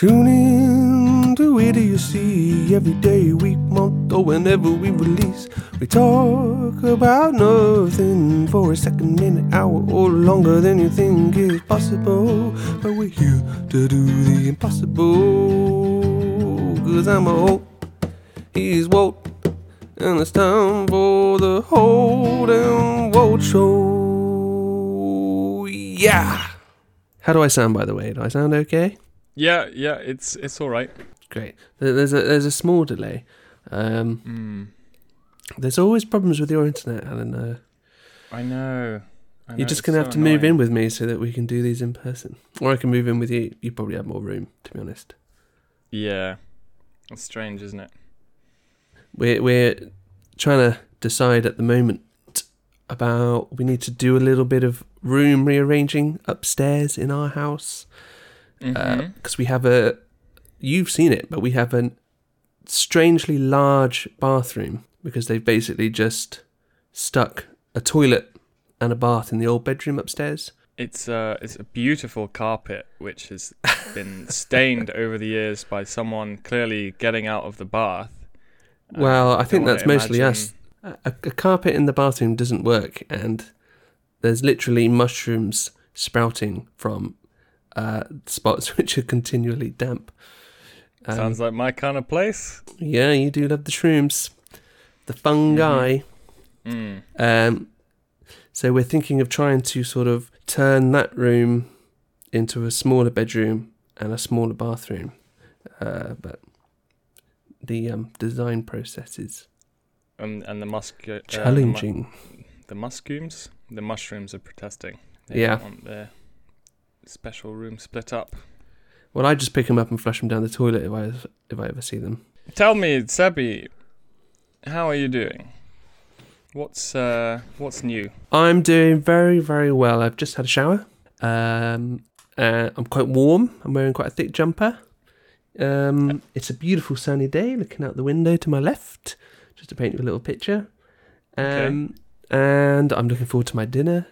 Tune in to idiocy every day, week, month, or whenever we release. We talk about nothing for a second, minute, hour, or longer than you think is possible. But we're here to do the impossible. Cause I'm a Holt, he's Walt, and it's time for the Holt and Walt Show. Yeah! How do I sound, by the way? Do I sound okay? Yeah, yeah, it's it's all right. Great. There's a there's a small delay. Um, Mm, there's always problems with your internet, Alan. Uh, I know. I know, you're just gonna so have to move in with me so that we can do these in person, or I can move in with you. You probably have more room, to be honest. Yeah, it's strange, isn't it? We're we're trying to decide at the moment about we need to do a little bit of room rearranging upstairs in our house Because we have a you've seen it but we have a strangely large bathroom because they've basically just stuck a toilet and a bath in the old bedroom upstairs. It's uh, it's a beautiful carpet which has been stained over the years by someone clearly getting out of the bath. Uh, well i think that's mostly imagine- us. A, a carpet in the bathroom doesn't work and there's literally mushrooms sprouting from uh, spots which are continually damp Um, Sounds like my kind of place. yeah you do love the shrooms the fungi Mm. Um, so we're thinking of trying to sort of turn that room into a smaller bedroom and a smaller bathroom, uh, but the um, design process is And and the musk uh, challenging. the, mu- the mushrooms, the mushrooms are protesting. Yeah. Don't want their special room split up. well, I just pick them up and flush them down the toilet if I if I ever see them. Tell me, Sebi, how are you doing? What's uh what's new? I'm doing very very well. I've just had a shower. Um, uh, I'm quite warm. I'm wearing quite a thick jumper. Um, it's a beautiful sunny day. Looking out the window to my left, just to paint you a little picture. Um, and I'm looking forward to my dinner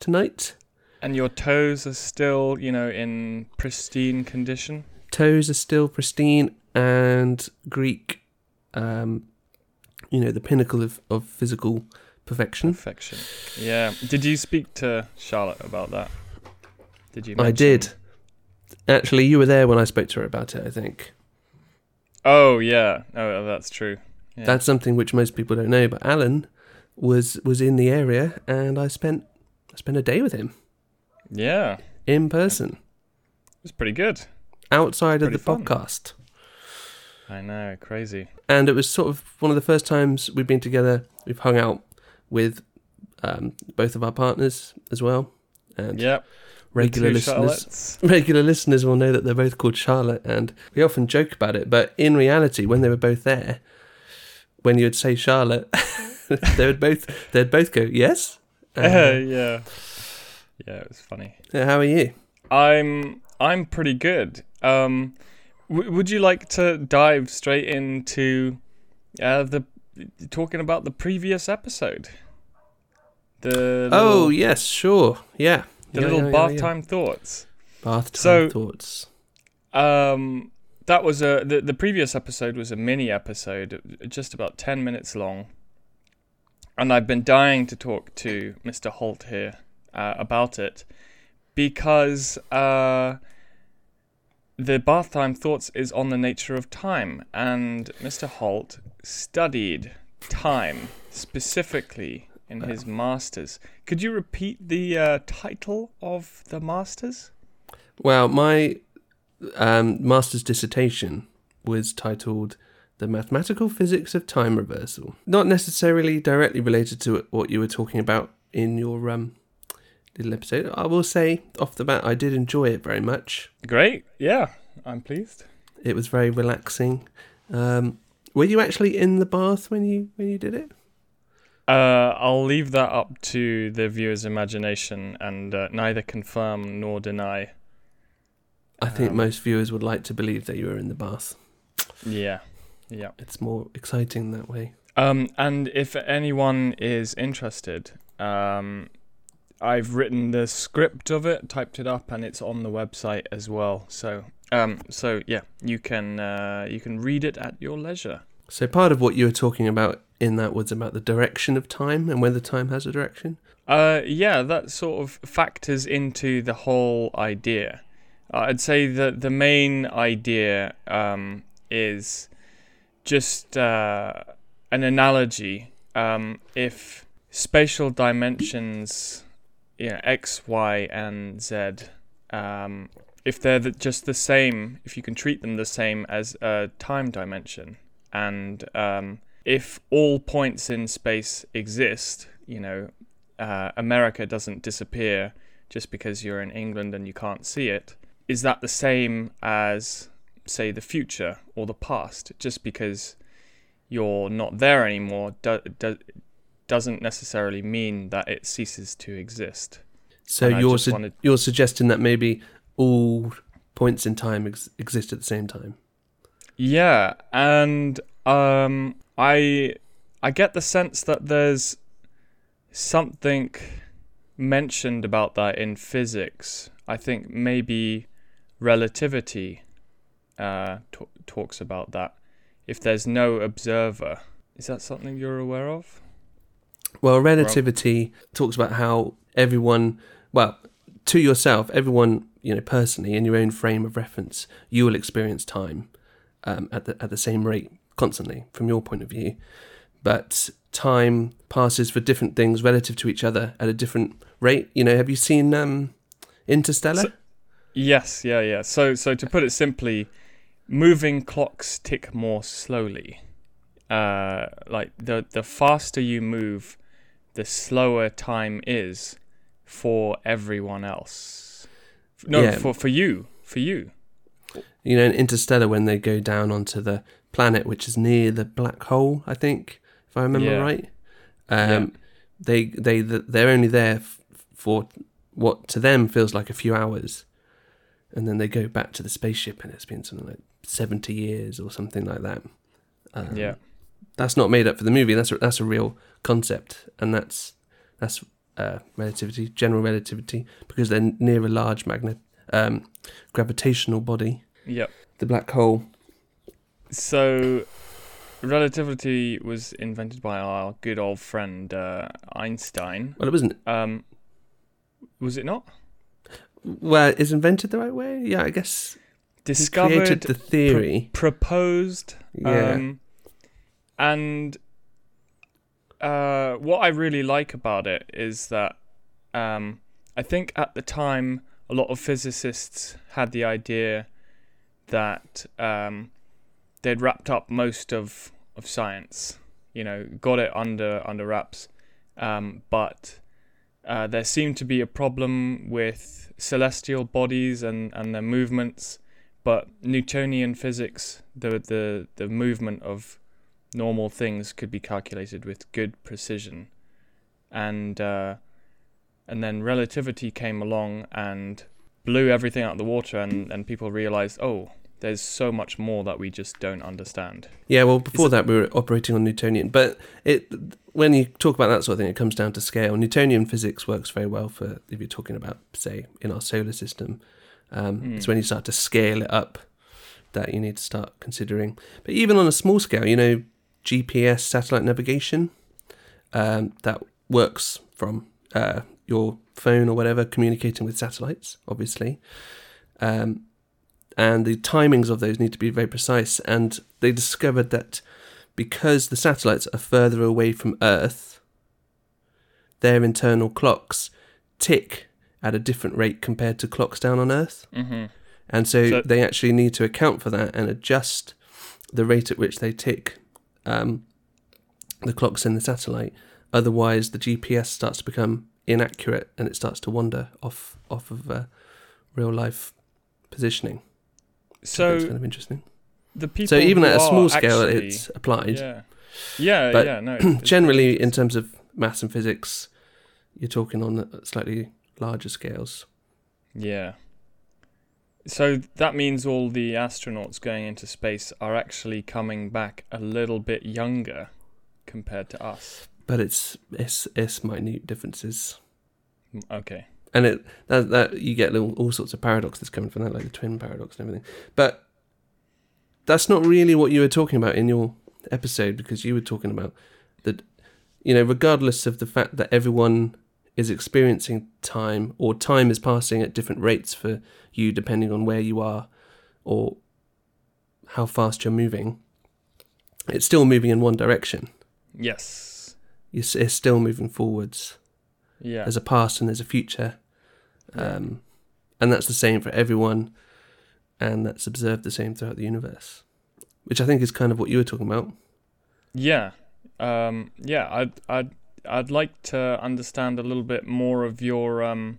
tonight. And your toes are still, you know, in pristine condition. Toes are still pristine and Greek. Um, you know the pinnacle of, of physical perfection. Perfection. Yeah. Did you speak to Charlotte about that? Did you? I did. Actually, you were there when I spoke to her about it. I think. Oh yeah. Oh, that's true. Yeah. That's something which most people don't know. But Alan was was in the area, and I spent I spent a day with him yeah. in person, It's pretty good. outside of the fun. podcast. I know. Crazy. And it was sort of one of the first times we've been together. We've hung out with um, both of our partners as well, and Yep. regular listeners. Regular listeners will know that they're both called Charlotte, and we often joke about it. But in reality, when they were both there, when you would say Charlotte, they would both they'd both go yes. Uh, yeah. Yeah, it was funny. Yeah, How are you? I'm I'm pretty good. Um, w- would you like to dive straight into uh, the talking about the previous episode? The Oh little, yes, sure. Yeah. the Yeah, little yeah, bath yeah, yeah. time thoughts. Bath time So- thoughts. Um, that was a the, the previous episode was a mini episode, just about ten minutes long, and I've been dying to talk to Mr. Holt here uh, about it because uh, the bath time thoughts is on the nature of time, and Mr. Holt studied time specifically in his masters. Could you repeat the uh, title of the masters? Well, my um, master's dissertation was titled "The Mathematical Physics of Time Reversal." Not necessarily directly related to what you were talking about in your um, little episode. I will say off the bat, I did enjoy it very much. Great, yeah, I'm pleased. It was very relaxing. Um, were you actually in the bath when you when you did it? Uh, I'll leave that up to the viewer's imagination and uh, neither confirm nor deny. I think Um, most viewers would like to believe that you were in the bath. Yeah, yeah. It's more exciting that way. Um, and if anyone is interested, um, I've written the script of it, typed it up, and it's on the website as well. So Um, so yeah, you can uh, you can read it at your leisure. So part of what you were talking about in that was about the direction of time and whether time has a direction. Uh, yeah, that sort of factors into the whole idea. Uh, I'd say that the main idea um, is just uh, an analogy. Um, if spatial dimensions, you know, x, y, and z, um, if they're the, just the same, if you can treat them the same as a time dimension, and um, if all points in space exist, you know, uh, America doesn't disappear just because you're in England and you can't see it. Is that the same as, say, the future or the past? Just because you're not there anymore do, do, doesn't necessarily mean that it ceases to exist. So And you're su- wanted- you're suggesting that maybe all points in time ex- exist at the same time. Yeah, and um, I I get the sense that there's something mentioned about that in physics. I think maybe relativity uh, t- talks about that. If there's no observer, is that something you're aware of? Well, relativity talks about how everyone, well, to yourself, everyone, you know, personally, in your own frame of reference, you will experience time um, at the at the same rate constantly from your point of view. But time passes for different things relative to each other at a different rate. You know, have you seen um, Interstellar? So- Yes, yeah, yeah. So, so to put it simply, moving clocks tick more slowly. Uh, like the the faster you move, the slower time is for everyone else. No, Yeah. for for you, for you. you know, in Interstellar when they go down onto the planet, which is near the black hole, I think, if I remember Yeah. right. Um, They they they're only there f- for what to them feels like a few hours, and then they go back to the spaceship, and it's been something like seventy years or something like that. Um, Yeah, that's not made up for the movie. That's a, that's a real concept, and that's that's uh, relativity, general relativity, because they're near a large magnet um, gravitational body, yep. the black hole. So, relativity was invented by our good old friend uh, Einstein. Well, it wasn't. Um, was it not Well, is invented the right way? Yeah, I guess discovered? the theory. proposed. yeah, Um, and uh, what I really like about it is that um, I think at the time a lot of physicists had the idea that um, they'd wrapped up most of, of science, you know, got it under under wraps, um, but uh, there seemed to be a problem with celestial bodies and, and their movements but Newtonian physics, the the the movement of normal things could be calculated with good precision, and uh, and then relativity came along and blew everything out of the water, and and people realized, oh, there's so much more that we just don't understand. yeah. Well, before that, we were operating on Newtonian, but it when you talk about that sort of thing, it comes down to scale. Newtonian physics works very well for if you're talking about, say, in our solar system. Um, Hmm. It's when you start to scale it up that you need to start considering. But even on a small scale, you know, GPS satellite navigation um, that works from uh, your phone or whatever, communicating with satellites, obviously. Um, and the timings of those need to be very precise. And they discovered that because the satellites are further away from Earth, their internal clocks tick at a different rate compared to clocks down on Earth. Mm-hmm. And so, So- they actually need to account for that and adjust the rate at which they tick um, the clocks in the satellite. Otherwise, the GPS starts to become inaccurate and it starts to wander off off of uh, real life positioning. So It's kind of interesting. the people. So even at a small scale, actually- it's applied. yeah, yeah, But yeah. No, Generally, in terms of maths and physics, you're talking on slightly larger scales. Yeah. So that means all the astronauts going into space are actually coming back a little bit younger compared to us. But it's it's it's minute differences. Mm, Okay. and it that, that you get little, all sorts of paradoxes coming from that, like the twin paradox and everything. But that's not really what you were talking about in your episode because you were talking about that, you know, regardless of the fact that everyone is experiencing time or time is passing at different rates for you depending on where you are or how fast you're moving, it's still moving in one direction. Yes. It's, it's still moving forwards. Yeah. There's a past and there's a future. Um, and that's the same for everyone. And that's observed the same throughout the universe, which I think is kind of what you were talking about. Yeah. Um, yeah. I'd I'd I'd like to understand a little bit more of your um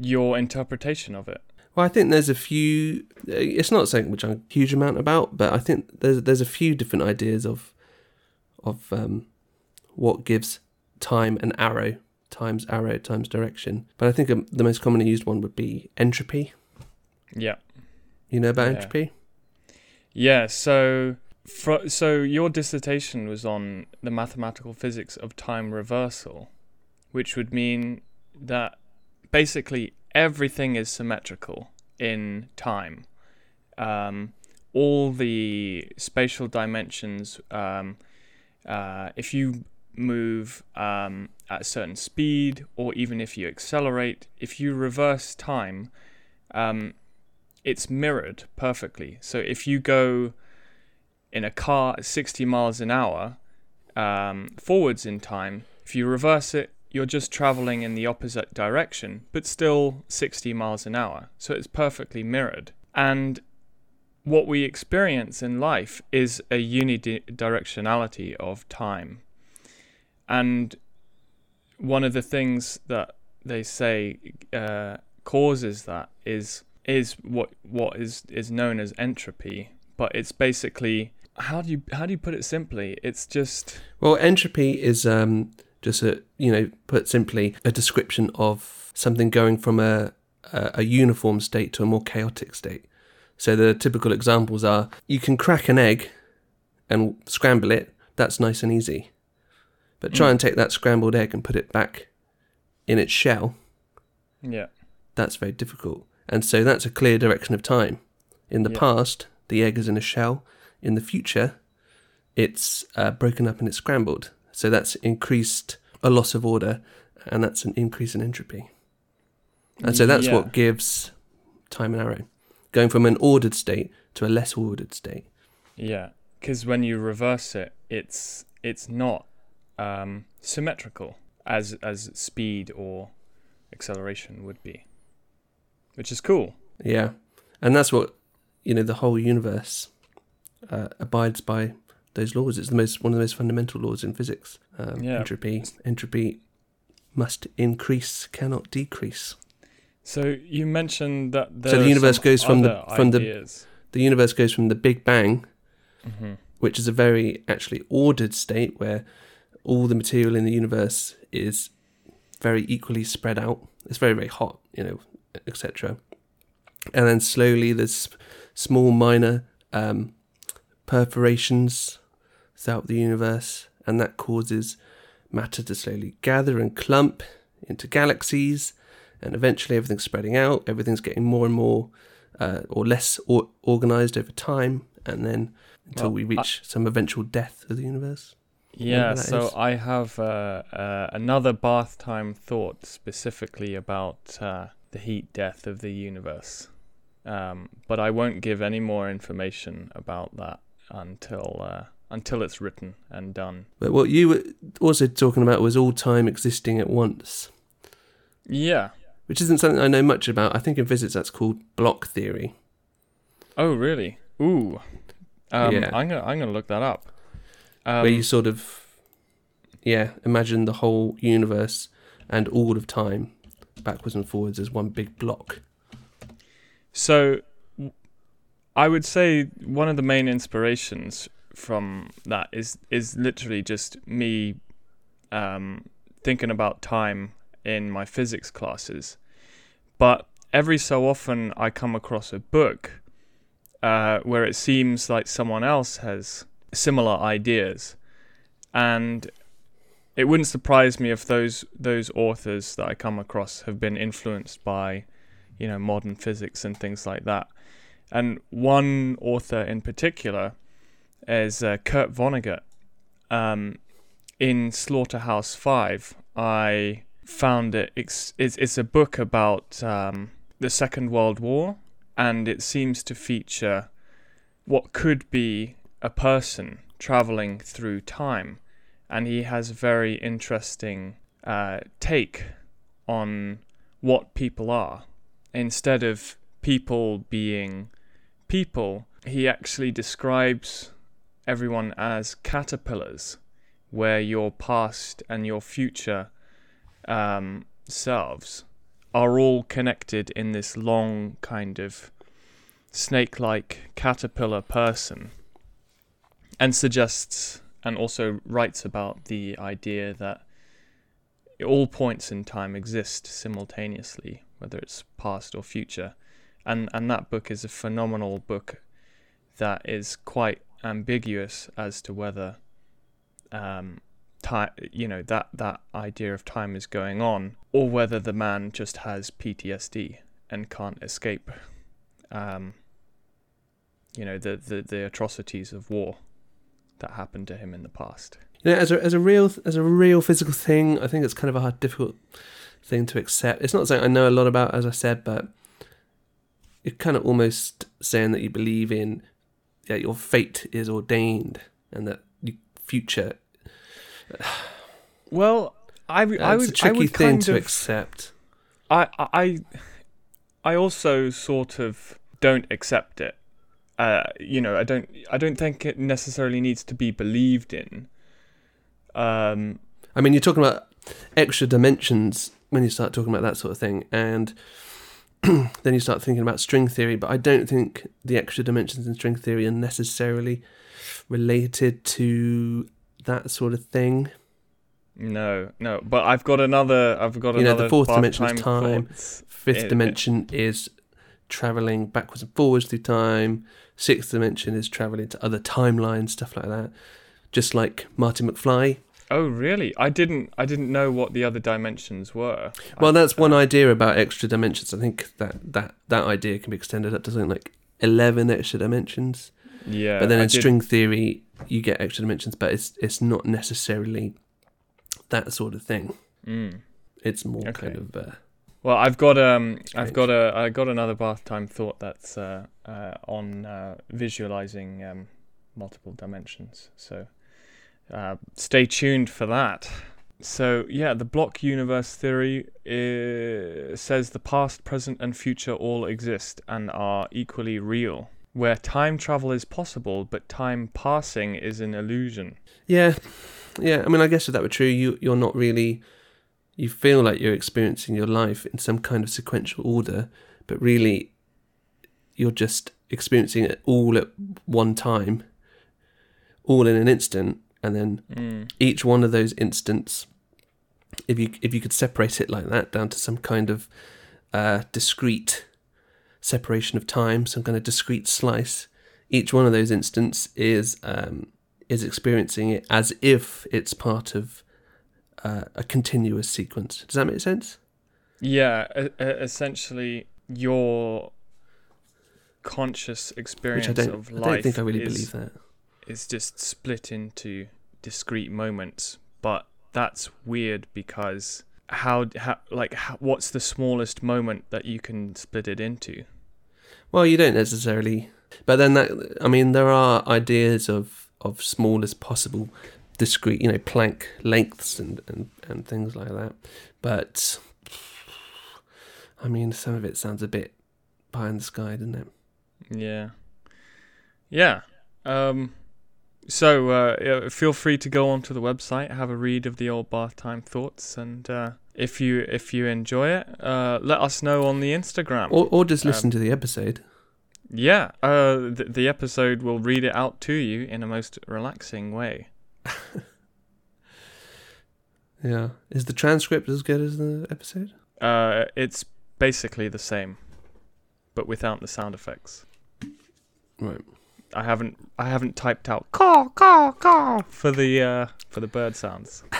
your interpretation of it. Well, I think there's a few. It's not something which I'm a huge amount about, but I think there's there's a few different ideas of of um, what gives time an arrow times arrow times direction. But I think um, the most commonly used one would be entropy. Yeah. You know about Yeah. entropy? Yeah. So. So your dissertation was on the mathematical physics of time reversal, which would mean that basically everything is symmetrical in time. Um, all the spatial dimensions, um, uh, if you move um, at a certain speed, or even if you accelerate, if you reverse time, um, it's mirrored perfectly. So if you go in a car at 60 miles an hour um, forwards in time, if you reverse it, you're just traveling in the opposite direction, but still 60 miles an hour. So it's perfectly mirrored. And what we experience in life is a unidirectionality of time. And one of the things that they say uh, causes that is is what what is is known as entropy, but it's basically how do you how do you put it simply? It's just Well, entropy is um, just a you know, put simply, a description of something going from a, a a uniform state to a more chaotic state. So the typical examples are you can crack an egg and scramble it. That's nice and easy. But try Mm. and take that scrambled egg and put it back in its shell. yeah That's very difficult. And so that's a clear direction of time. In the Yeah. past, the egg is in a shell. In the future, it's uh, broken up and it's scrambled. So that's increased a loss of order, and that's an increase in entropy. And so that's Yeah. what gives time an arrow, going from an ordered state to a less ordered state. Yeah, because when you reverse it, it's it's not um, symmetrical as as speed or acceleration would be, which is cool. Yeah, and that's what you know. The whole universe uh, abides by those laws. It's the most one of the most fundamental laws in physics. Um, Yeah. Entropy, entropy must increase, cannot decrease. So you mentioned that So the universe goes from the- from the- ideas. The universe goes from the Big Bang, hmm which is a very actually ordered state where all the material in the universe is very equally spread out. It's very very hot, you know, etc. And then slowly there's small minor um, perforations throughout the universe, and that causes matter to slowly gather and clump into galaxies, and eventually everything's spreading out. Everything's getting more and more uh, or less or- organized over time, and then until Well, we reach some eventual death of the universe. Yeah, so is. I have uh, uh, another bath time thought specifically about uh, the heat death of the universe. Um, but I won't give any more information about that until uh, until it's written and done. But what you were also talking about was all time existing at once, Yeah. which isn't something I know much about. I think in physics that's called block theory. Oh, really? Ooh. Um, Yeah. I'm gonna I'm gonna look that up. Um, where you sort of yeah imagine the whole universe and all of time backwards and forwards as one big block So, I would say one of the main inspirations from that is is literally just me um, thinking about time in my physics classes. But every so often, I come across a book uh, where it seems like someone else has similar ideas, and it wouldn't surprise me if those those authors that I come across have been influenced by, you know, modern physics and things like that. And one author in particular is uh, Kurt Vonnegut. Um, in Slaughterhouse Five, I found it. It's it's, it's a book about um, the Second World War, and it seems to feature what could be a person traveling through time, and he has a very interesting uh, take on what people are. Instead of people being people, he actually describes everyone as caterpillars, where your past and your future um, selves are all connected in this long kind of snake like caterpillar person and suggests and also writes about the idea that all points in time exist simultaneously, whether it's past or future. And and that book is a phenomenal book that is quite ambiguous as to whether um, time, you know, that that idea of time is going on, or whether the man just has PTSD and can't escape, um, you know, the, the the atrocities of war that happened to him in the past. You know, as a as a real as a real physical thing, I think it's kind of a hard, difficult thing to accept. It's not something I know a lot about, as I said, but you're kind of almost saying that you believe in that your fate is ordained and that your future. Well, I, w- I it's would a tricky I would thing to of, accept. I I I also sort of don't accept it. Uh, you know, I don't I don't think it necessarily needs to be believed in. Um, I mean, you're talking about extra dimensions when you start talking about that sort of thing, and then you start thinking about string theory. But I don't think the extra dimensions in string theory are necessarily related to that sort of thing. no, no, but I've got another. I've got You know, the fourth dimension is time. thoughts. Fifth It- dimension is traveling backwards and forwards through time. Sixth dimension is traveling to other timelines, stuff like that. Just like Marty McFly. Oh, really? I didn't. I didn't know what the other dimensions were. Well, that's one idea about extra dimensions. I think that that that idea can be extended up to something like eleven extra dimensions. Yeah, but then I in did- string theory, you get extra dimensions, but it's it's not necessarily that sort of thing. Mm. It's more Okay. kind of uh, Well, I've got um, I've got a, I got another bath time thought that's uh, uh, on uh, visualizing um, multiple dimensions. So, uh, stay tuned for that. So yeah, the block universe theory uh, says the past, present, and future all exist and are equally real. Where time travel is possible, but time passing is an illusion. yeah, yeah. I mean, I guess if that were true, you you're not really. You feel like you're experiencing your life in some kind of sequential order, but really, you're just experiencing it all at one time, all in an instant, and then Mm. each one of those instants, if you if you could separate it like that down to some kind of uh, discrete separation of time, some kind of discrete slice, each one of those instants is um, is experiencing it as if it's part of uh, a continuous sequence. Does that make sense? Yeah, essentially your conscious Which experience I don't. of I life don't think I really is, believe that. Is just split into discrete moments. But that's weird because how, how like how, what's the smallest moment that you can split it into? Well, you don't necessarily, but then that I mean, there are ideas of of smallest possible discrete, you know, Planck lengths and and and things like that. But I mean, some of it sounds a bit pie in the sky, doesn't it? Yeah, yeah. Um, so uh, feel free to go onto the website, have a read of the old bath time thoughts, and uh, if you if you enjoy it, uh, let us know on the Instagram. Or or just listen Um, to the episode. Yeah, uh, the, the episode will read it out to you in a most relaxing way. Yeah, is the transcript as good as the episode? Uh, it's basically the same, but without the sound effects. Right. I haven't I haven't typed out caw caw caw for the uh, for the bird sounds.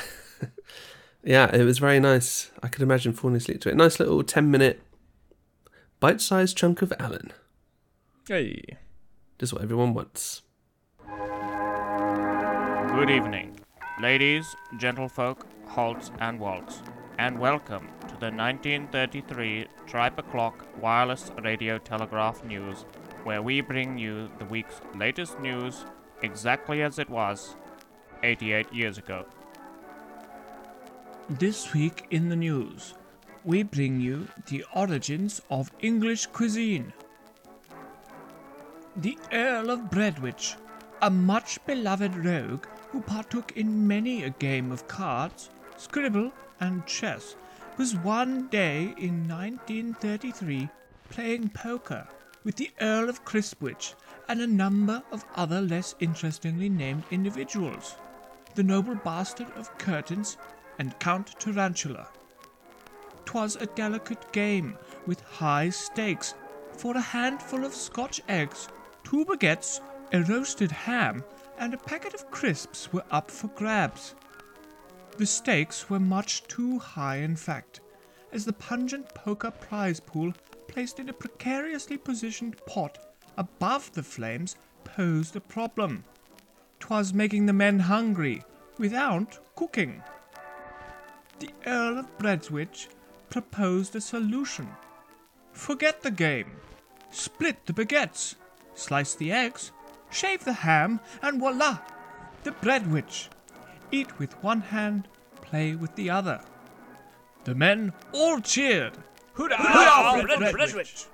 Yeah, it was very nice. I could imagine falling asleep to it. Nice little 10 minute bite sized chunk of Alan. Hey. Just what everyone wants. Good evening, ladies, gentlefolk, halts, and waltz, and welcome to the 1933 Tripe O'Clock Wireless Radio Telegraph News, where we bring you the week's latest news exactly as it was 88 years ago. This week in the news, we bring you the origins of English cuisine. The Earl of Breadwich, a much beloved rogue who partook in many a game of cards, scribble, and chess, was one day in 1933 playing poker with the Earl of Crispwich and a number of other less interestingly named individuals. The noble bastard of Curtains and Count Tarantula. 'Twas a delicate game with high stakes, for a handful of Scotch eggs, two baguettes, a roasted ham, and a packet of crisps were up for grabs. The stakes were much too high, in fact, as the pungent poker prize pool placed in a precariously positioned pot above the flames posed a problem. 'Twas making the men hungry without cooking. The Earl of Bredswich proposed a solution. Forget the game. Split the baguettes, slice the eggs, shave the ham, and voila! The Breadwich. Eat with one hand, play with the other. The men all cheered. Hurrah, for Breadwich!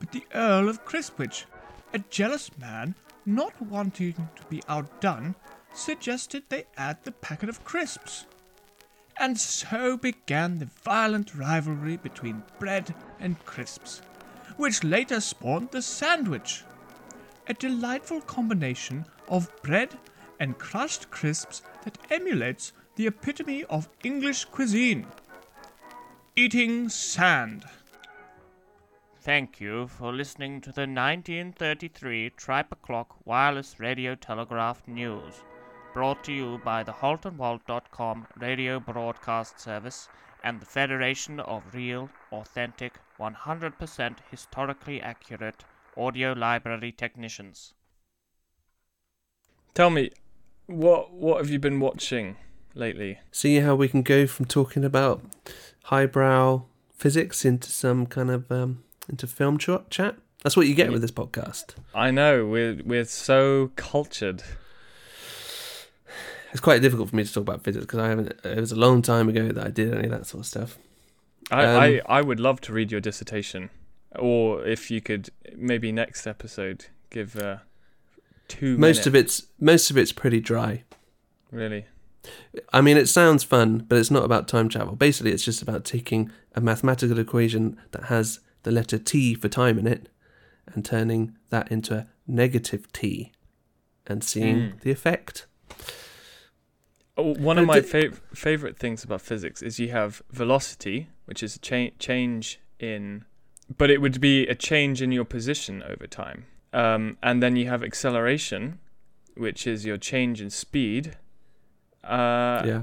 But the Earl of Crispwich, a jealous man, not wanting to be outdone, suggested they add the packet of crisps. And so began the violent rivalry between bread and crisps, which later spawned the sandwich. A delightful combination of bread and crushed crisps that emulates the epitome of English cuisine eating sand. Thank you for listening to the 1933 Tripe O'Clock Wireless Radio Telegraph News, brought to you by the HaltandWalt.com radio broadcast service and the Federation of Real, Authentic, 100% historically accurate audio library technicians. Tell me, what what have you been watching lately? See how we can go from talking about highbrow physics into some kind of um, into film ch- chat. That's what you get with this podcast. I know we're we're so cultured. It's quite difficult for me to talk about physics because I haven't. It was a long time ago that I did any of that sort of stuff. I, Um, I I would love to read your dissertation, or if you could maybe next episode give uh, two. Most of it's most of it's pretty dry. really. I mean, it sounds fun, but it's not about time travel. Basically, it's just about taking a mathematical equation that has the letter t for time in it and turning that into a negative t and seeing Mm. the effect. Oh, one of my fav- favorite things about physics is you have velocity, which is a cha- change in, but it would be a change in your position over time. Um, and then you have acceleration, which is your change in speed. Uh, yeah.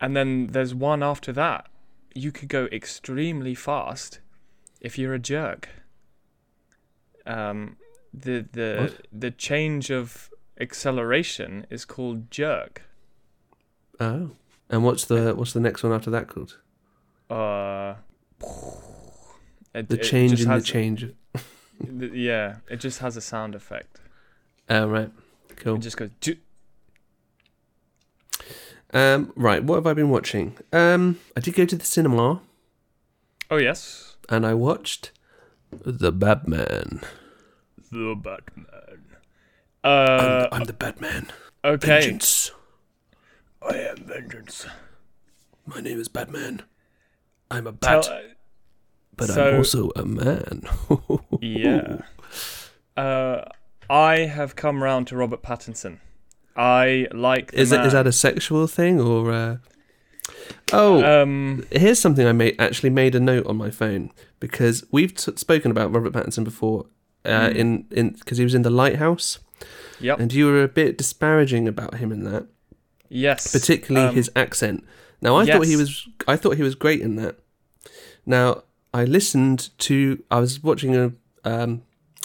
And then there's one after that. You could go extremely fast if you're a jerk. Um, the the What? the change of acceleration is called jerk. Oh. And what's the what's the next one after that called? Uh, it- The change in the change. Yeah, it just has a sound effect. Oh right. Cool. It just goes. "Ju-" Um, right. What have I been watching? Um, I did go to the cinema Oh yes, and I watched the Batman. the Batman. Uh, I'm, I'm the Batman. okay. Vengeance. I am vengeance. My name is Batman. I'm a Tell, bat, but so- I'm also a man. yeah. Uh, I have come round to Robert Pattinson. I like. The Is that, man. is that a sexual thing or? Uh... Oh, Um. here's something I made actually made a note on my phone because we've t- spoken about Robert Pattinson before. Uh, Mm. in in because he was in the Lighthouse, Yep. and you were a bit disparaging about him in that, yes. particularly um, his accent. Now I thought he Yes. was I thought he was great in that. I thought he was great in that. Now I listened to I was watching a um,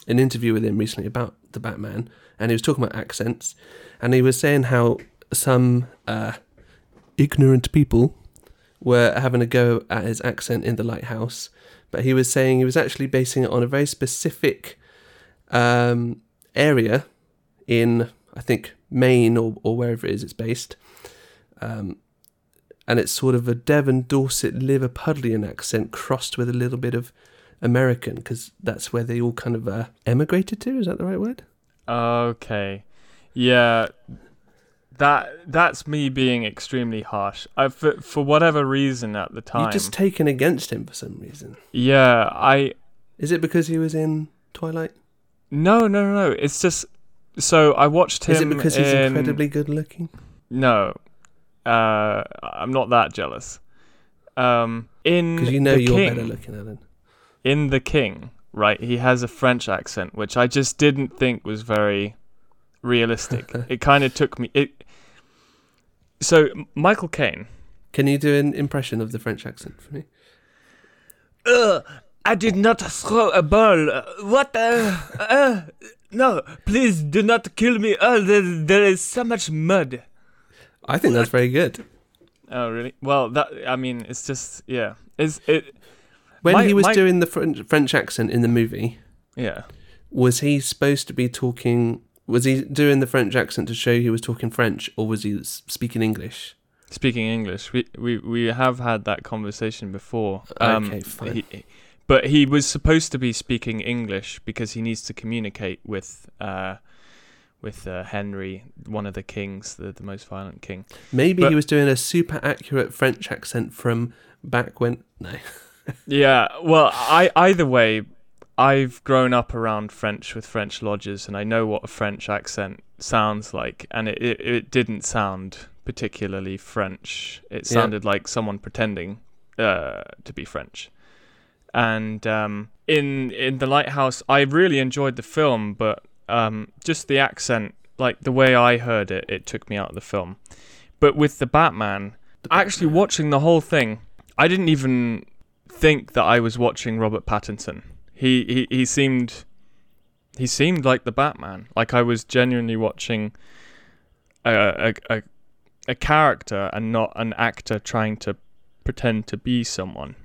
an interview with him recently about the Batman, and he was talking about accents, and he was saying how some uh, ignorant people were having a go at his accent in the lighthouse, but he was saying he was actually basing it on a very specific um, area in I think Maine or, or wherever it is it's based. Um, and it's sort of a Devon, Dorset, Liverpudlian accent crossed with a little bit of American because that's where they all kind of uh, emigrated to. Is that the right word? Okay. Yeah. That that's me being extremely harsh. I for, for whatever reason at the time. You've just taken against him for some reason. yeah, I Is it because he was in Twilight? no no no no. It's just so I watched him. Is it because he's in- incredibly good looking? No, uh, I'm not that jealous. Um, in Because you know you're King, better looking him. in the King, right? He has a French accent, which I just didn't think was very realistic. it kind of took me. It. So Michael Caine. Can you do an impression of the French accent for me? Uh, I did not throw a ball. Uh, what? Uh, uh, no, please do not kill me. Oh, there, there is so much mud. I think that's very good. Oh really? Well, that I mean, it's just yeah. Is it? When My- he was my- doing the French, French accent in the movie, Yeah. was he supposed to be talking? Was he doing the French accent to show he was talking French, or was he speaking English? Speaking English, we we we have had that conversation before. Um, Okay, fine. He, but he was supposed to be speaking English because he needs to communicate with uh, with uh, Henry, one of the kings, the, the most violent king. Maybe But- he was doing a super accurate French accent from back when. No, Yeah. Well, I either way, I've grown up around French with French lodges, and I know what a French accent sounds like, and it it, it didn't sound particularly French. It Yeah. sounded like someone pretending uh, to be French. And um, in in the lighthouse, I really enjoyed the film, but um, just the accent, like the way I heard it, it took me out of the film. But with the Batman, actually watching the whole thing, I didn't even think that I was watching Robert Pattinson. He he, he seemed he seemed like the Batman. Like I was genuinely watching a a, a a character and not an actor trying to pretend to be someone.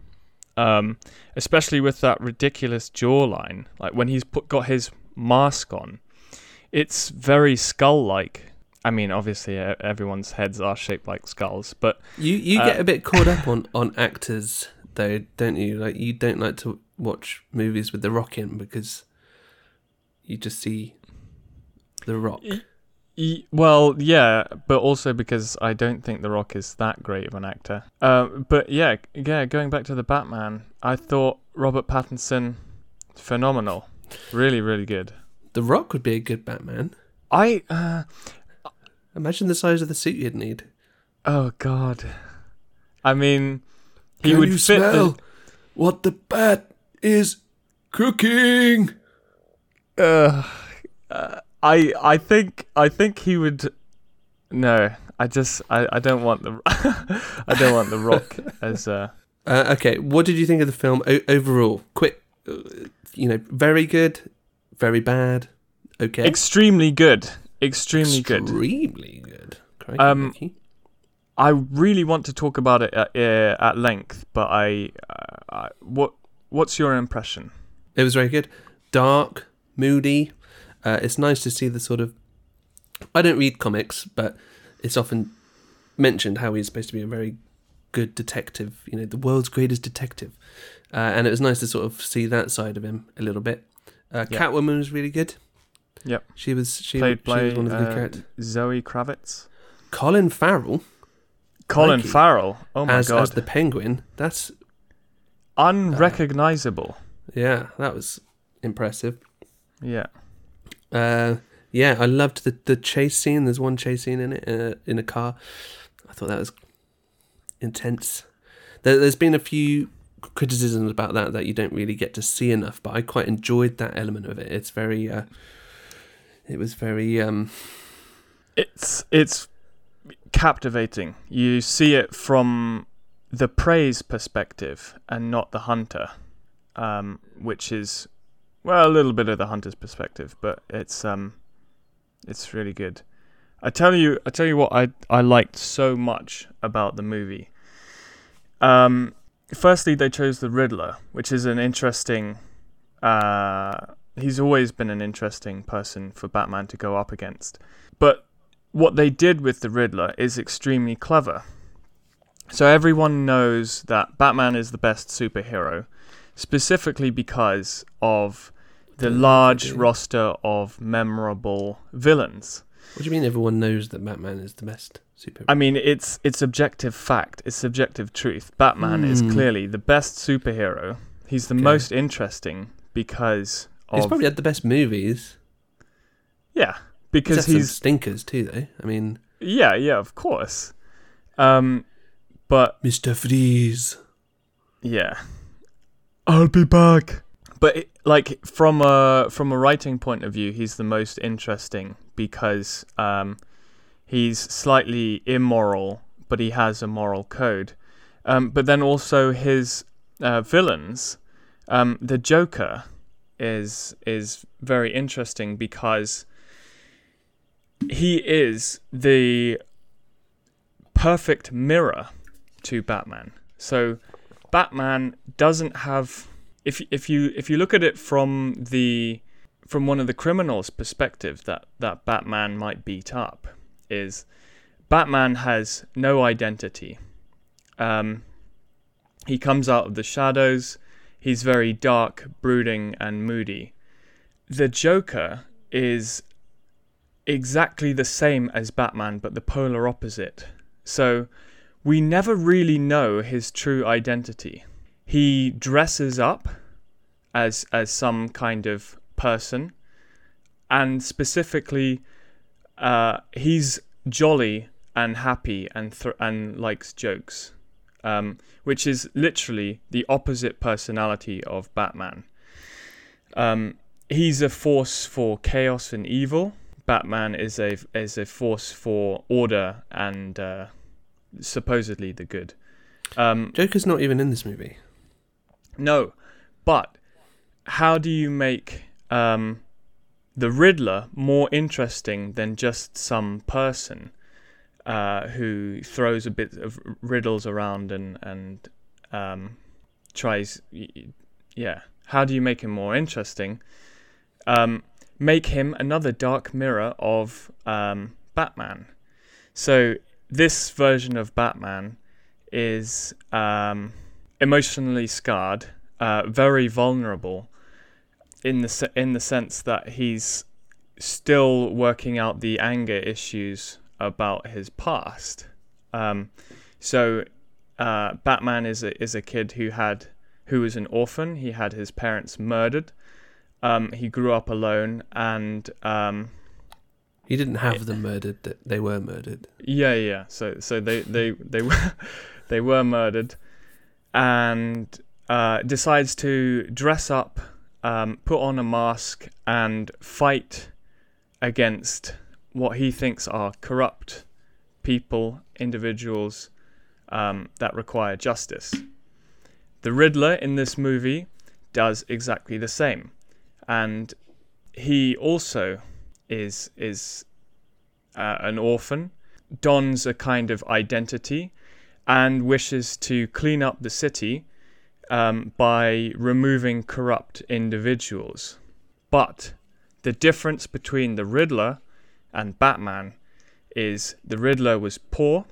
Um, especially with that ridiculous jawline, like when he's put got his mask on, it's very skull-like. I mean, obviously, everyone's heads are shaped like skulls, but you you Uh, get a bit caught up on on actors though, don't you? Like you don't like to watch movies with The Rock in because you just see The Rock. Y- Y- well, yeah, but also because I don't think The Rock is that great of an actor. Um, but yeah, yeah, going back to the Batman, I thought Robert Pattinson phenomenal, really, really good. The Rock would be a good Batman. I uh, Imagine the size of the suit you'd need. oh god, I mean, he would fit the. what the bat is cooking? Uh, uh, I I think I think he would. No, I just I, I don't want the I don't want the Rock as uh Uh, okay, what did you think of the film o- overall? Quick, uh, you know, very good, very bad, okay, extremely good, extremely good. extremely good. Crikey, Um, Mickey. I really want to talk about it at, uh, at length, but I, uh, I what what's your impression? It was very good. Dark, moody. Uh, it's nice to see the sort of. I don't read comics, but it's often mentioned how he's supposed to be a very good detective. You know, the world's greatest detective. Uh, and it was nice to sort of see that side of him a little bit. Uh, Yeah. Catwoman was really good. Yep. She was she, Played she by was one of the good uh, characters. Zoe Kravitz, Colin Farrell Colin. Farrell. Oh my as god, as the Penguin. That's unrecognizable. yeah, that was impressive. yeah. Uh, yeah, I loved the the chase scene. There's one chase scene in it uh, in a car. I thought that was intense. There, there's been a few criticisms about that that you don't really get to see enough, but I quite enjoyed that element of it. It's very, uh, it was very um, It's it's captivating. You see it from the prey's perspective and not the hunter, um, which is well a little bit of the hunter's perspective, but it's um, it's really good. I tell you, I tell you what I I liked so much about the movie. Um, firstly, they chose the Riddler, which is an interesting. Uh, he's always been an interesting person for Batman to go up against, but what they did with the Riddler is extremely clever. So everyone knows that Batman is the best superhero, specifically because of the large roster of memorable villains. What do you mean everyone knows that Batman is the best superhero? I mean, it's it's objective fact. It's subjective truth. Batman is Hmm. clearly the best superhero. He's the Okay. most interesting because of He's probably had the best movies. yeah, He's because some he's stinkers too, though. I mean, yeah, yeah, of course. Um, but Mr. Freeze. yeah, I'll be back. But it, like from a from a writing point of view, he's the most interesting because um, he's slightly immoral, but he has a moral code. Um, but then also his uh, villains, um, the Joker, is is very interesting because he is the perfect mirror to Batman. So Batman doesn't have if if you if you look at it from the from one of the criminals' perspective that that Batman might beat up is Batman has no identity. Um, he comes out of the shadows. He's very dark, brooding, and moody. The Joker is exactly the same as Batman, but the polar opposite. So we never really know his true identity. He dresses up as as some kind of person, and specifically, uh, he's jolly and happy and th- and likes jokes, um, which is literally the opposite personality of Batman. Um, he's a force for chaos and evil. Batman is a is a force for order and uh, supposedly the good. Um, Joker's not even in this movie. no, but how do you make um, the Riddler more interesting than just some person uh, who throws a bit of riddles around and and um, tries? Yeah, how do you make him more interesting? Um, make him another dark mirror of um, Batman. So this version of Batman is um, emotionally scarred, uh, very vulnerable, in the in the sense that he's still working out the anger issues about his past. Um, so uh, Batman is a is a kid who had who was an orphan. He had his parents murdered. Um, he grew up alone, and um, He didn't have them murdered; they were murdered. yeah, yeah. So so they they they were they were murdered, and uh, decides to dress up, um, put on a mask, and fight against what he thinks are corrupt people, individuals um, that require justice. The Riddler in this movie does exactly the same, and he also is is uh, an orphan, dons a kind of identity, and wishes to clean up the city um, by removing corrupt individuals. But the difference between the Riddler and Batman is the Riddler was poor.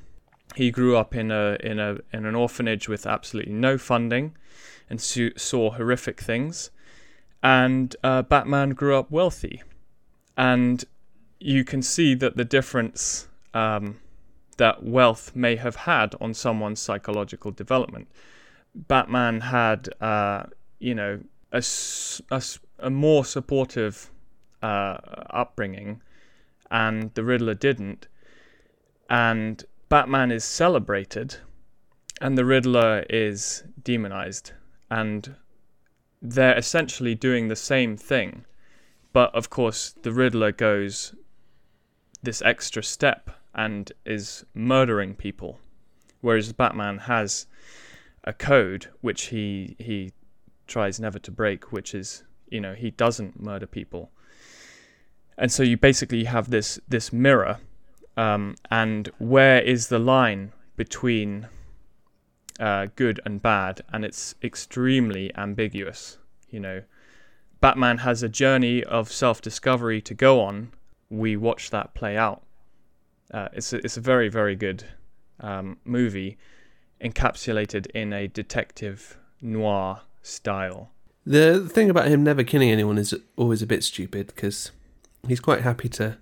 He grew up in a in a in an orphanage with absolutely no funding, and saw horrific things. And uh, Batman grew up wealthy, and you can see that the difference um, that wealth may have had on someone's psychological development. Batman had, uh, you know, a, a a more supportive uh, upbringing, and the Riddler didn't. And Batman is celebrated, and the Riddler is demonized. And they're essentially doing the same thing. But of course, the Riddler goes this extra step and is murdering people, whereas Batman has a code which he he tries never to break, which is you know he doesn't murder people, and so you basically have this this mirror, um, and where is the line between uh, good and bad, and it's extremely ambiguous. You know, Batman has a journey of self-discovery to go on. We watch that play out. Uh, it's a, it's a very very good um, movie, encapsulated in a detective noir style. The thing about him never killing anyone is always a bit stupid because he's quite happy to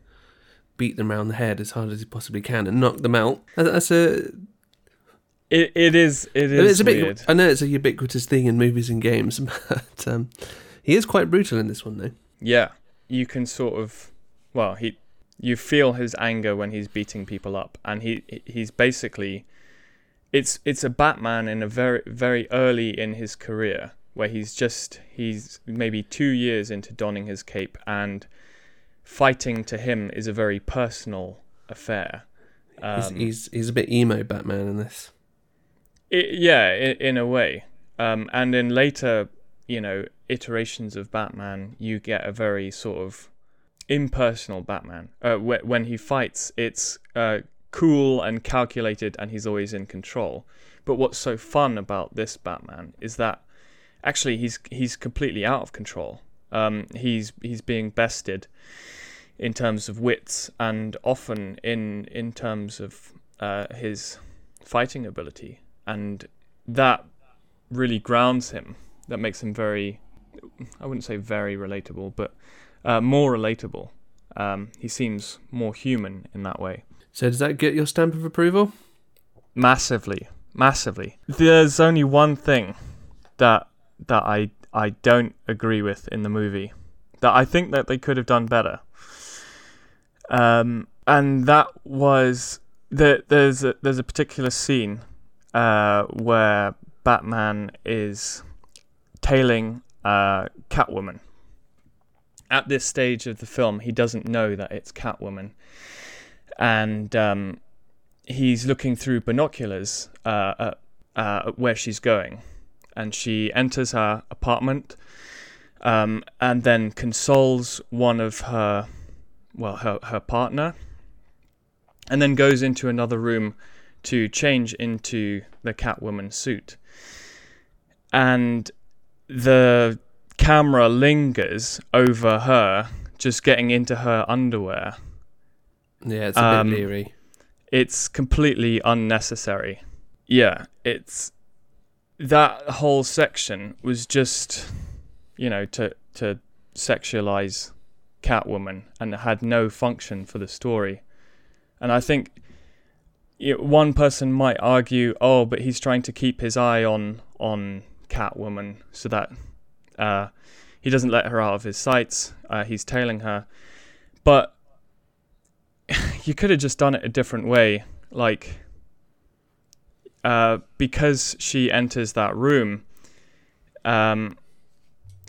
beat them around the head as hard as he possibly can and knock them out. That's a It it is it is it's a bit. weird. I know it's a ubiquitous thing in movies and games, but um, he is quite brutal in this one, though. Yeah, you can sort of, well, he, you feel his anger when he's beating people up, and he he's basically, it's it's a Batman in a very very early in his career where he's just he's maybe two years into donning his cape, and fighting to him is a very personal affair. He's, Um, he's he's a bit emo Batman in this. It, yeah, in, in a way. Um, and in later, you know, iterations of Batman, you get a very sort of impersonal Batman. Uh, wh- when he fights, it's uh, cool and calculated, and he's always in control. But what's so fun about this Batman is that actually he's he's completely out of control. Um, he's he's being bested in terms of wits and often in in terms of uh, his fighting ability, and that really grounds him. That makes him very, I wouldn't say very relatable, but uh, more relatable. Um, he seems more human in that way. So does that get your stamp of approval? Massively, massively. There's only one thing that that I I don't agree with in the movie that I think that they could have done better. Um, and that was that there's a, there's a particular scene uh, where Batman is tailing uh, Catwoman. At this stage of the film, he doesn't know that it's Catwoman, and um, he's looking through binoculars uh, at, uh, at where she's going, and she enters her apartment, um, and then consoles one of her, well, her her partner, and then goes into another room to change into the Catwoman suit, and the camera lingers over her just getting into her underwear Yeah, it's a Um, bit leery. it's completely unnecessary. Yeah, it's that whole section was just, you know, to to sexualize Catwoman and it had no function for the story. And I think you know, one person might argue, oh, but he's trying to keep his eye on on Catwoman so that uh, he doesn't let her out of his sights. Uh, he's tailing her, but you could have just done it a different way. Like, uh, because she enters that room um,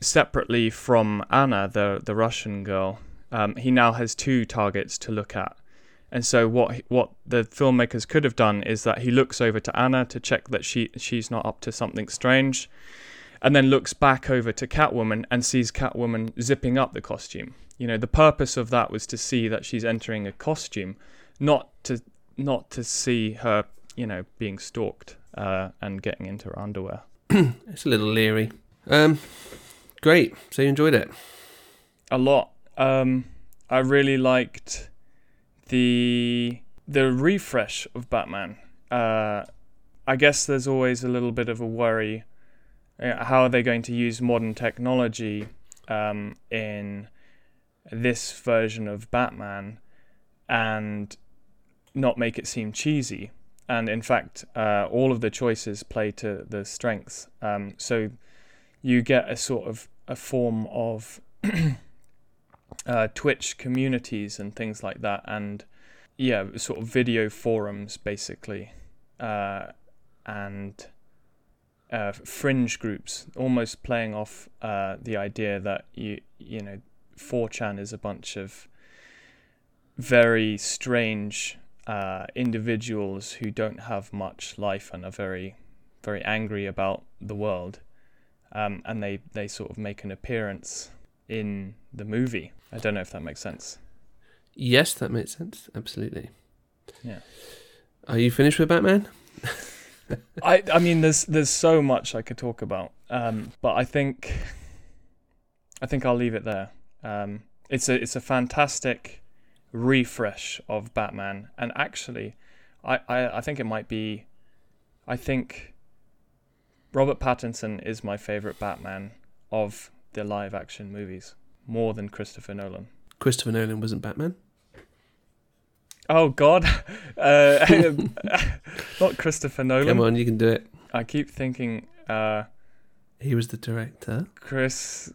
separately from Anna, the the Russian girl, um, he now has two targets to look at. And so what what the filmmakers could have done is that he looks over to Anna to check that she she's not up to something strange, and then looks back over to Catwoman and sees Catwoman zipping up the costume. You know, the purpose of that was to see that she's entering a costume, not to not to see her, you know, being stalked uh, and getting into her underwear. It's a little leery. Um, great. So you enjoyed it. A lot. Um, I really liked the the refresh of Batman. Uh, I guess there's always a little bit of a worry. uh, How are they going to use modern technology um, in this version of Batman and not make it seem cheesy? And in fact, uh, all of the choices play to the strengths. Um, so you get a sort of a form of uh, Twitch communities and things like that, and yeah, sort of video forums basically, uh, and uh, fringe groups, almost playing off uh, the idea that you you know, 4chan is a bunch of very strange uh, individuals who don't have much life and are very, very angry about the world, um, and they they sort of make an appearance in the movie. I don't know if that makes sense. Yes, that makes sense. Absolutely. Yeah. Are you finished with Batman? I I mean, there's there's so much I could talk about, um, but I think I think I'll leave it there. Um, it's a it's a fantastic refresh of Batman, and actually, I, I, I think it might be, I think Robert Pattinson is my favorite Batman of the live action movies, more than Christopher Nolan. Christopher Nolan wasn't Batman. Oh God, uh, not Christopher Nolan. Come on, you can do it. I keep thinking uh, He was the director. Chris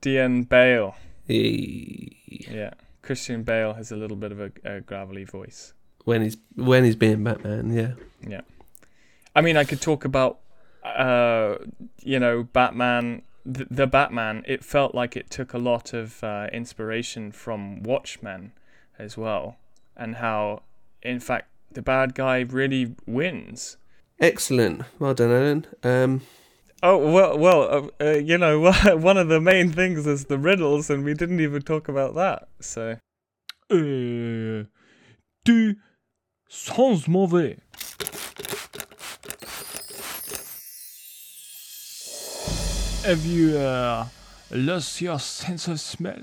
Dian Bale. He, Yeah, Christian Bale has a little bit of a, a gravelly voice. when he's when he's being Batman, yeah. Yeah, I mean, I could talk about, uh, you know, Batman, the, the Batman. It felt like it took a lot of uh, inspiration from Watchmen, as well, and how, in fact, the bad guy really wins. Excellent. Well done, Alan. Um, Oh well, well, uh, uh, you know, one of the main things is the riddles, and we didn't even talk about that. So Euh, tu sens mauvais. Have you uh, lost your sense of smell?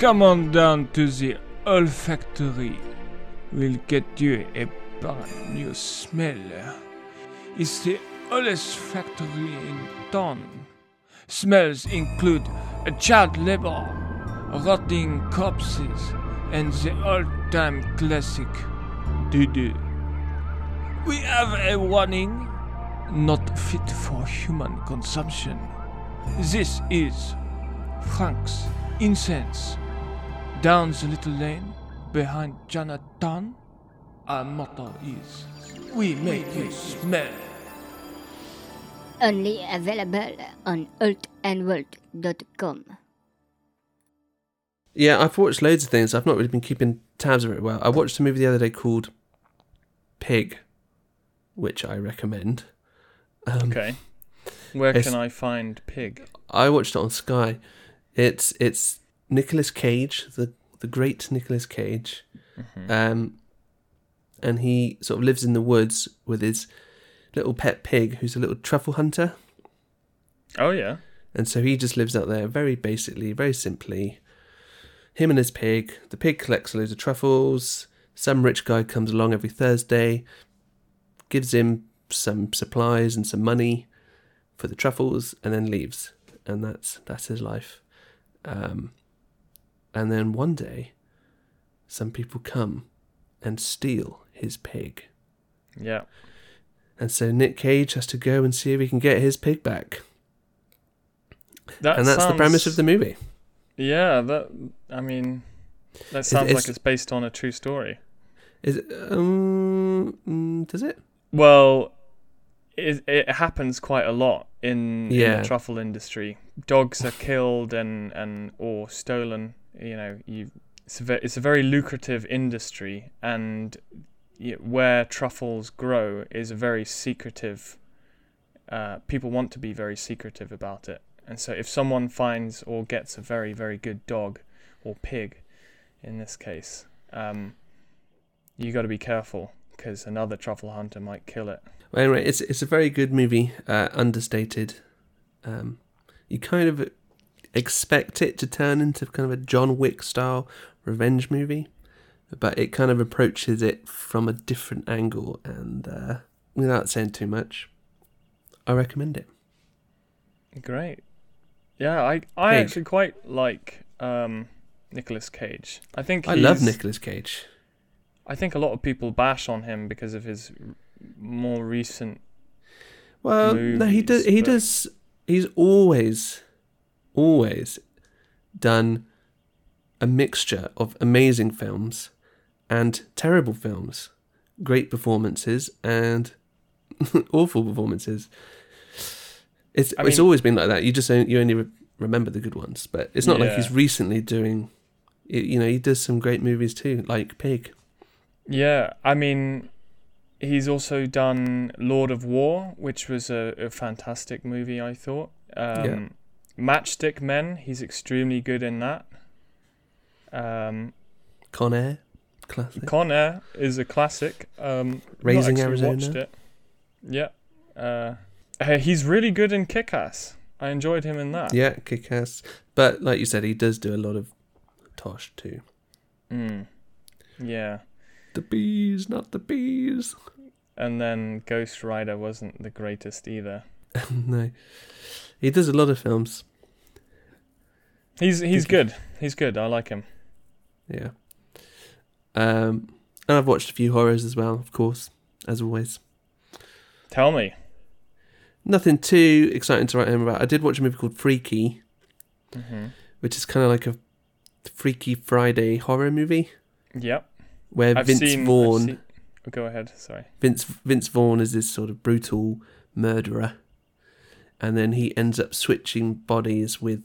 Come on down to the olfactory. We'll get you a brand new smell. It's the oldest factory in town. Smells include a child labor, rotting corpses, and the all-time classic doo-doo. We have a warning, not fit for human consumption. This is Frank's Incense. Down the little lane behind Jonathan, our motto is We make you smell. Only available on altandworld.com. yeah, I've watched loads of things. I've not really been keeping tabs very well. I watched a movie the other day called Pig, which I recommend. Um, okay, where can I find Pig? I watched it on Sky. It's it's Nicolas Cage, the the great Nicolas Cage, um, and he sort of lives in the woods with his little pet pig, who's a little truffle hunter, Oh yeah, and so he just lives out there very basically, very simply. Him and his pig. The pig collects loads of truffles. Some rich guy comes along every Thursday, gives him some supplies and some money for the truffles, and then leaves. And that's that's his life. Um, and then one day, some people come and steal his pig. yeah. And so Nick Cage has to go and see if he can get his pig back. That and that's the premise of the movie. Yeah, that. I mean, that sounds it's- like it's based on a true story. Is it, um, mm, does it? Well, it it happens quite a lot in, in the truffle industry. Dogs are killed and, and or stolen. You know, you it's a ve- it's a very lucrative industry, and where truffles grow is a very secretive. Uh, people want to be very secretive about it, and so if someone finds or gets a very very good dog or pig, in this case, um, you got to be careful because another truffle hunter might kill it. Well, anyway, it's it's a very good movie, uh, understated. Um, you kind of expect it to turn into kind of a John Wick style revenge movie, but it kind of approaches it from a different angle. And uh, without saying too much, I recommend it. Great. Yeah, I I Pig. actually quite like um, Nicolas Cage. I think I love Nicolas Cage. I think a lot of people bash on him because of his r- more recent. Well, no, he does. He does. He's always, always done a mixture of amazing films and terrible films, great performances and awful performances. It's I it's always been like that. You just only, you only re- remember the good ones, but it's not like he's recently doing. You know, he does some great movies too, like Pig. Yeah, I mean, he's also done Lord of War, which was a, a fantastic movie. I thought. Um, Yeah. Matchstick Men, he's extremely good in that. Um, Con Air, classic. Con Air is a classic. Um, Raising Arizona. Watched it. Yeah. Uh, uh, he's really good in Kick Ass. I enjoyed him in that. yeah, kick ass. But like you said, he does do a lot of Tosh too. Mm. Yeah. The bees, not the bees. And then Ghost Rider wasn't the greatest either. no, he does a lot of films. He's he's good. He's good. I like him. Yeah. Um, and I've watched a few horrors as well, of course, as always. Tell me. Nothing too exciting to write home about. I did watch a movie called Freaky, hmm which is kind of like a Freaky Friday horror movie Yep. where I've Vince seen. I've Vaughn, seen- oh, go ahead. Sorry. Vince Vince Vaughn is this sort of brutal murderer, and then he ends up switching bodies with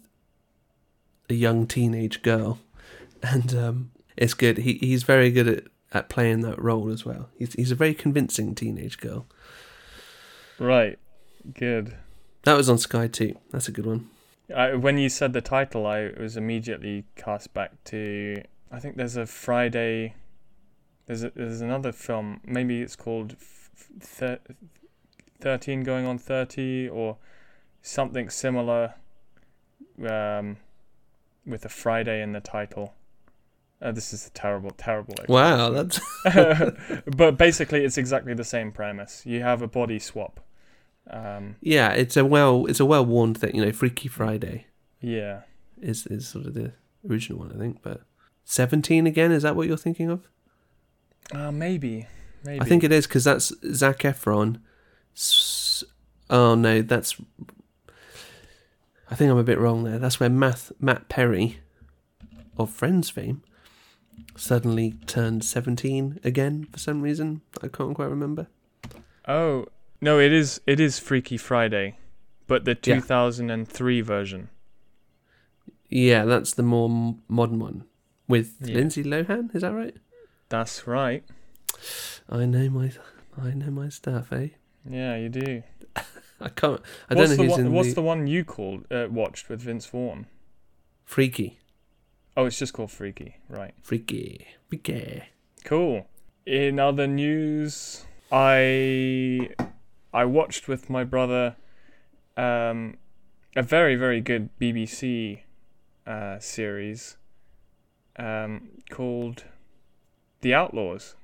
a young teenage girl, and um, it's good. He he's very good at, at playing that role as well. He's he's a very convincing teenage girl. Right. Good. That was on Sky too. That's a good one. I, when you said the title, I was immediately cast back to. I think there's a Friday. There's a, there's another film. Maybe it's called thir- Thirteen Going on Thirty or something similar. Um, with a Friday in the title. Uh, this is a terrible, terrible. Wow, that's but basically, it's exactly the same premise. You have a body swap. Um, yeah. It's a well it's a well worn thing. You know, Freaky Friday yeah. is is sort of the original one, I think. But Seventeen again is that what you're thinking of? Uh, maybe. Maybe. I think it is because that's Zac Efron. Oh no, that's. I think I'm a bit wrong there. That's where Matt Matt Perry, of Friends fame, suddenly turned 17 again for some reason. I can't quite remember. Oh no, it is. It is Freaky Friday, but the Yeah. 2003 version. Yeah, that's the more m- modern one with Yeah. Lindsay Lohan. Is that right? That's right. I know my I know my stuff, eh? Yeah, you do. I can't. I what's don't the know who's one? in What's the, the one you called uh, watched with Vince Vaughn? freaky, Oh, it's just called Freaky. Right. freaky, freaky. Cool. In other news, I I watched with my brother um, a very very good BBC uh, series um, called The Outlaws,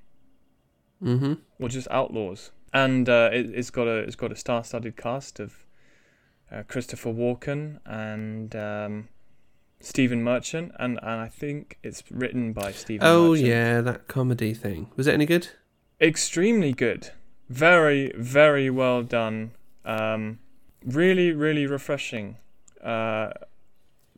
Mm-hmm. or just Outlaws, and uh, it, it's got a it's got a star-studded cast of uh, Christopher Walken and um, Stephen Merchant, and, and I think it's written by Stephen. Oh Merchant. yeah, that comedy thing. Was it any good? extremely good very very well done um really really refreshing uh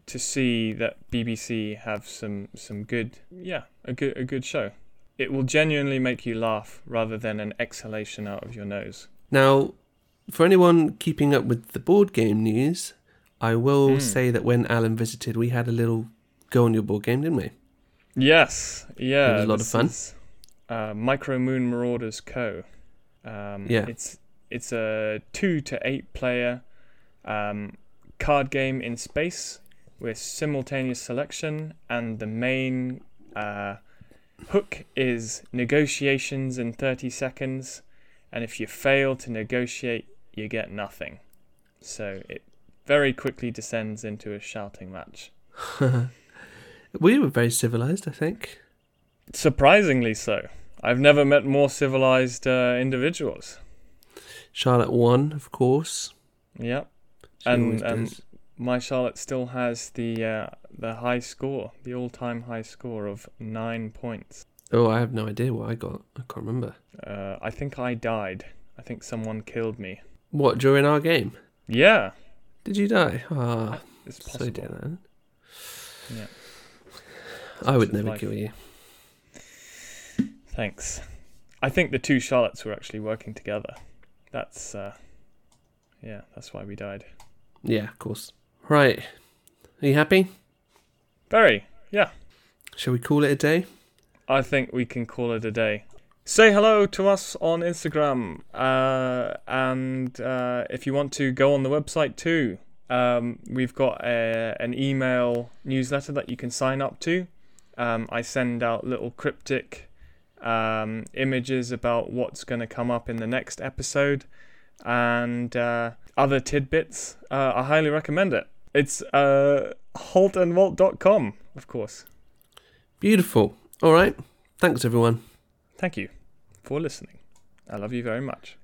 to see that bbc have some some good yeah a good a good show it will genuinely make you laugh rather than an exhalation out of your nose Now, for anyone keeping up with the board game news, I will Hmm. say that when Alan visited, we had a little go on your board game, didn't we? yes yeah It was a lot of fun. is, uh micro moon marauders co um Yeah. it's it's a two to eight player um card game in space with simultaneous selection and the main uh hook is negotiations in 30 seconds and if you fail to negotiate you get nothing so it very quickly descends into a shouting match we were very civilized, I think. Surprisingly so. I've never met more civilized uh, individuals. Charlotte won, of course. Yep. She And- and- does. My Charlotte still has the uh, the high score, the all-time high score of nine points. Oh, I have no idea what I got. I can't remember. Uh, I think I died. I think someone killed me. What during our game? Yeah, Did you die? Ah, it's so possible. dear. Alan. Yeah. I would never life. kill you. Thanks. I think the two Charlottes were actually working together. That's uh, yeah, that's why we died. Yeah, of course. Right. Are you happy? Very, yeah. Shall we call it a day? I think we can call it a day. Say hello to us on Instagram, uh, and uh, if you want to go on the website too, um, we've got a, an email newsletter that you can sign up to. Um, I send out little cryptic um, images about what's going to come up in the next episode and uh, other tidbits. Uh, I highly recommend it. It's uh, haltandwalt.com, of course. Beautiful. All right. Thanks, everyone. Thank you for listening. I love you very much.